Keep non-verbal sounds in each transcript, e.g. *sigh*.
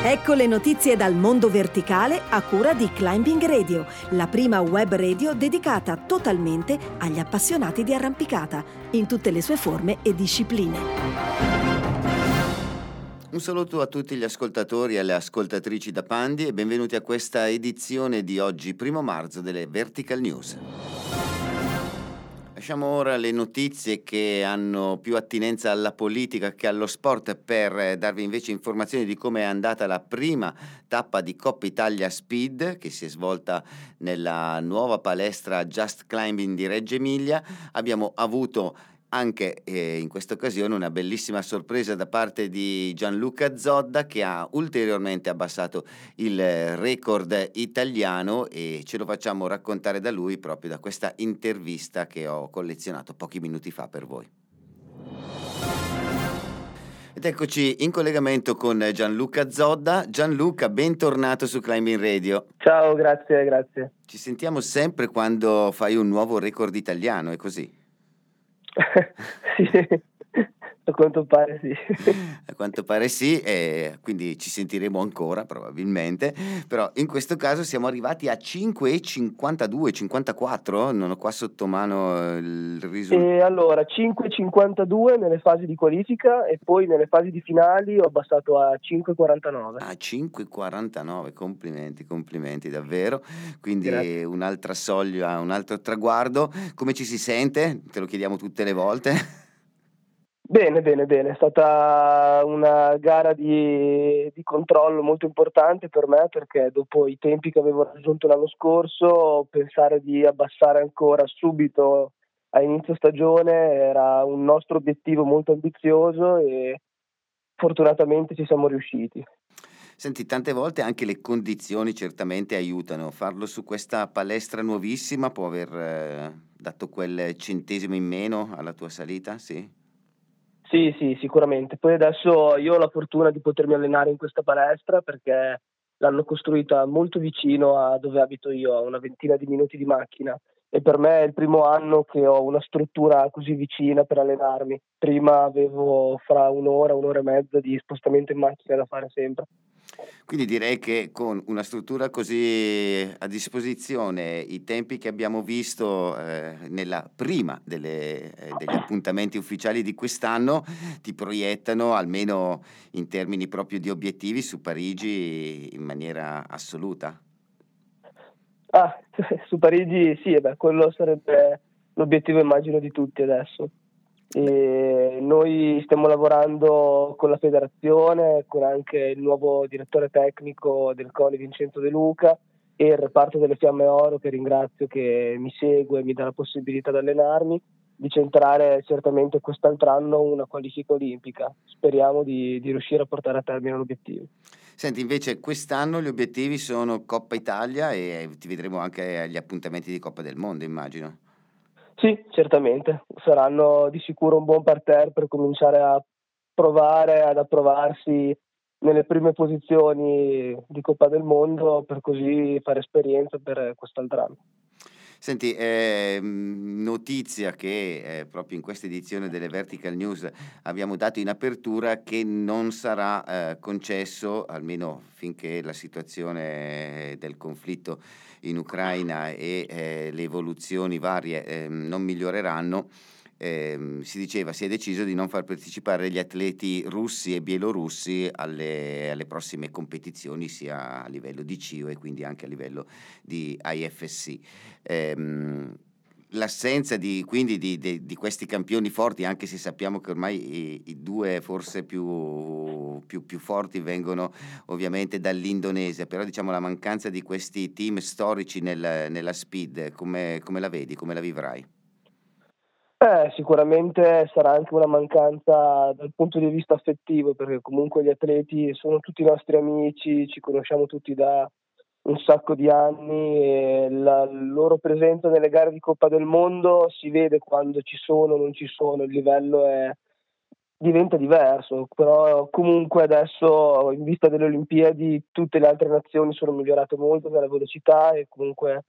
Ecco le notizie dal mondo verticale a cura di Climbing Radio, la prima web radio dedicata totalmente agli appassionati di arrampicata, in tutte le sue forme e discipline. Un saluto a tutti gli ascoltatori e alle ascoltatrici da Pandi e benvenuti a questa edizione di oggi, primo marzo, delle Vertical News. Lasciamo ora le notizie che hanno più attinenza alla politica che allo sport per eh, darvi invece informazioni di come è andata la prima tappa di Coppa Italia Speed che si è svolta nella nuova palestra Just Climbing di Reggio Emilia. Abbiamo avuto anche eh, in questa occasione una bellissima sorpresa da parte di Gianluca Zodda che ha ulteriormente abbassato il record italiano e ce lo facciamo raccontare da lui proprio da questa intervista che ho collezionato pochi minuti fa per voi. Ed eccoci in collegamento con Gianluca Zodda. Gianluca, bentornato su Climbing Radio. Ciao, grazie, grazie. Ci sentiamo sempre quando fai un nuovo record italiano, è così? *laughs* sì, a quanto pare sì. A quanto pare sì, e quindi ci sentiremo ancora probabilmente, però in questo caso siamo arrivati a 5,52, 54, non ho qua sotto mano il risultato. E allora 5,52 nelle fasi di qualifica e poi nelle fasi di finali ho abbassato a 5,49. A 5,49, complimenti, complimenti davvero, quindi Grazie. un'altra soglia, un altro traguardo. Come ci si sente? Te lo chiediamo tutte le volte. Bene, bene, bene, è stata una gara di, di controllo molto importante per me perché dopo i tempi che avevo raggiunto l'anno scorso pensare di abbassare ancora subito a inizio stagione era un nostro obiettivo molto ambizioso e fortunatamente ci siamo riusciti. Senti, tante volte anche le condizioni certamente aiutano. Farlo su questa palestra nuovissima può aver eh, dato quel centesimo in meno alla tua salita, sì? Sì, sì, sicuramente. Poi adesso io ho la fortuna di potermi allenare in questa palestra perché l'hanno costruita molto vicino a dove abito io, a una ventina di minuti di macchina. E per me è il primo anno che ho una struttura così vicina per allenarmi. Prima avevo fra un'ora, un'ora e mezza di spostamento in macchina da fare sempre. Quindi direi che con una struttura così a disposizione, i tempi che abbiamo visto eh, nella prima delle, eh, degli appuntamenti ufficiali di quest'anno ti proiettano almeno in termini proprio di obiettivi su Parigi in maniera assoluta. Ah, *laughs* su Parigi sì, beh, quello sarebbe l'obiettivo immagino di tutti adesso. E noi stiamo lavorando con la federazione, con anche il nuovo direttore tecnico del CONI Vincenzo De Luca e il reparto delle Fiamme Oro che ringrazio che mi segue e mi dà la possibilità di allenarmi, di centrare certamente quest'altro anno una qualifica olimpica. Speriamo di, di riuscire a portare a termine l'obiettivo. Senti, invece quest'anno gli obiettivi sono Coppa Italia e ti vedremo anche agli appuntamenti di Coppa del Mondo, immagino. Sì, certamente. Saranno di sicuro un buon parterre per cominciare a provare ad approvarsi nelle prime posizioni di Coppa del Mondo per così fare esperienza per quest'altro anno. Senti, eh, notizia che eh, proprio in questa edizione delle Vertical News abbiamo dato in apertura che non sarà eh, concesso, almeno finché la situazione del conflitto in Ucraina e eh, le evoluzioni varie ehm, non miglioreranno, ehm, si diceva si è deciso di non far partecipare gli atleti russi e bielorussi alle, alle prossime competizioni sia a livello di CIO e quindi anche a livello di IFSC. Ehm, l'assenza di, quindi di, di, di, questi campioni forti, anche se sappiamo che ormai i, i due forse più, più, più, forti vengono ovviamente dall'Indonesia, però diciamo la mancanza di questi team storici nel, nella speed, come, come, la vedi, come la vivrai? Eh, sicuramente sarà anche una mancanza dal punto di vista affettivo, perché comunque gli atleti sono tutti nostri amici, ci conosciamo tutti da, un sacco di anni e la loro presenza nelle gare di Coppa del Mondo si vede quando ci sono o non ci sono, il livello è, diventa diverso, però comunque adesso in vista delle Olimpiadi tutte le altre nazioni sono migliorate molto nella velocità e comunque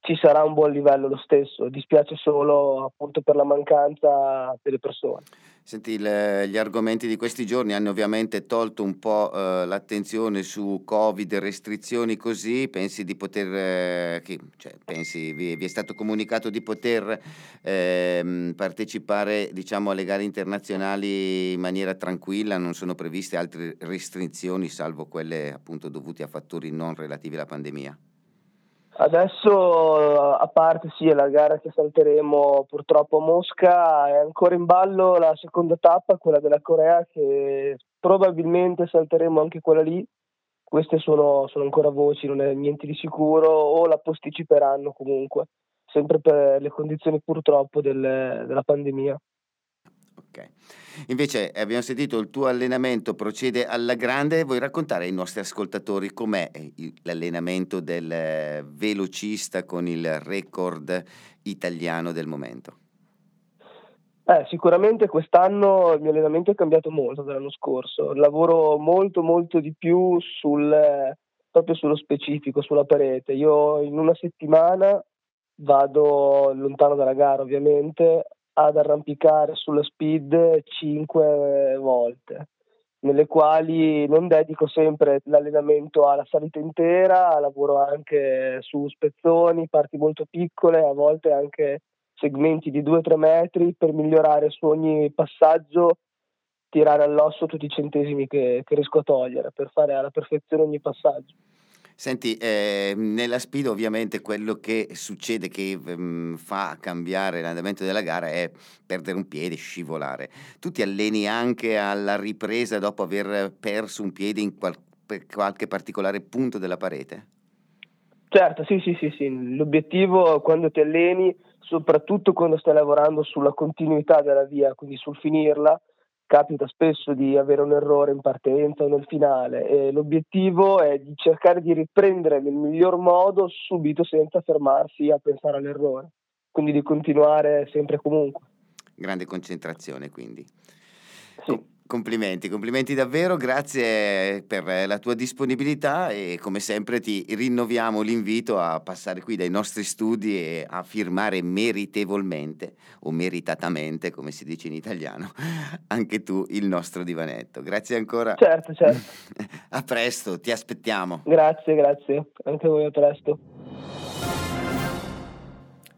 ci sarà un buon livello lo stesso, dispiace solo appunto per la mancanza delle persone. Senti, le, gli argomenti di questi giorni hanno ovviamente tolto un po' eh, l'attenzione su Covid, restrizioni così, pensi di poter, eh, che, cioè, pensi, vi, vi, è stato comunicato di poter eh, partecipare diciamo, alle gare internazionali in maniera tranquilla, non sono previste altre restrizioni salvo quelle appunto dovute a fattori non relativi alla pandemia? Adesso, a parte sì, la gara che salteremo purtroppo a Mosca, è ancora in ballo la seconda tappa, quella della Corea, che probabilmente salteremo anche quella lì. Queste sono, sono ancora voci, non è niente di sicuro, o la posticiperanno comunque, sempre per le condizioni purtroppo del, della pandemia. Ok. Invece abbiamo sentito il tuo allenamento procede alla grande, vuoi raccontare ai nostri ascoltatori com'è l'allenamento del eh, velocista con il record italiano del momento? Eh, sicuramente quest'anno il mio allenamento è cambiato molto dall'anno scorso, lavoro molto molto di più sul, proprio sullo specifico, sulla parete. Io in una settimana vado lontano dalla gara ovviamente, ad arrampicare sulla speed cinque volte, nelle quali non dedico sempre l'allenamento alla salita intera, lavoro anche su spezzoni, parti molto piccole, a volte anche segmenti di 2-3 metri per migliorare su ogni passaggio, tirare all'osso tutti i centesimi che, che riesco a togliere per fare alla perfezione ogni passaggio. Senti, eh, nella speed ovviamente quello che succede, che um, fa cambiare l'andamento della gara è perdere un piede, scivolare. Tu ti alleni anche alla ripresa dopo aver perso un piede in qual- qualche particolare punto della parete? Certo, sì, sì, sì, sì. L'obiettivo quando ti alleni, soprattutto quando stai lavorando sulla continuità della via, quindi sul finirla, capita spesso di avere un errore in partenza o nel finale e l'obiettivo è di cercare di riprendere nel miglior modo subito senza fermarsi a pensare all'errore, quindi di continuare sempre e comunque. Grande concentrazione quindi. Sì. Complimenti, complimenti davvero, grazie per la tua disponibilità e come sempre ti rinnoviamo l'invito a passare qui dai nostri studi e a firmare meritevolmente o meritatamente, come si dice in italiano, *laughs* anche tu il nostro divanetto. Grazie ancora. Certo, certo. *laughs* A presto, ti aspettiamo. Grazie, grazie. Anche voi a presto.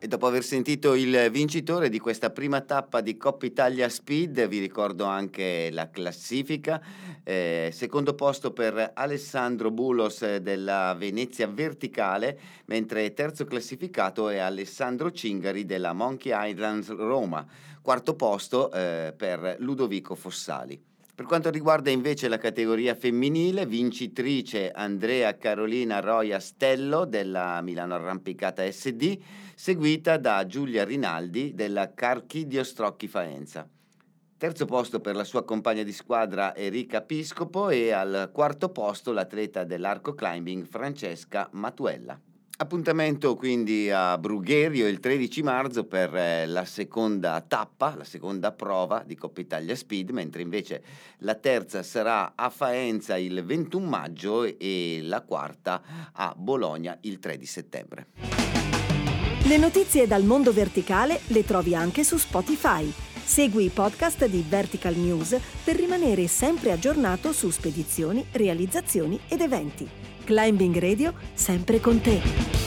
E dopo aver sentito il vincitore di questa prima tappa di Coppa Italia Speed, vi ricordo anche la classifica. Eh, secondo posto per Alessandro Bulos della Venezia Verticale, mentre terzo classificato è Alessandro Cingari della Monkey Islands Roma. Quarto posto eh, per Ludovico Fossali. Per quanto riguarda invece la categoria femminile, vincitrice Andrea Carolina Roia Stello della Milano Arrampicata SD, seguita da Giulia Rinaldi della Carchidio Strocchi Faenza. Terzo posto per la sua compagna di squadra Enrica Piscopo e al quarto posto l'atleta dell'arco climbing Francesca Matuella. Appuntamento quindi a Brugherio il 13 marzo per eh, la seconda tappa, la seconda prova di Coppa Italia Speed, mentre invece la terza sarà a Faenza il 21 maggio e la quarta a Bologna il 3 di settembre. Le notizie dal mondo verticale le trovi anche su Spotify. Segui i podcast di Vertical News per rimanere sempre aggiornato su spedizioni, realizzazioni ed eventi. Climbing Radio sempre con te.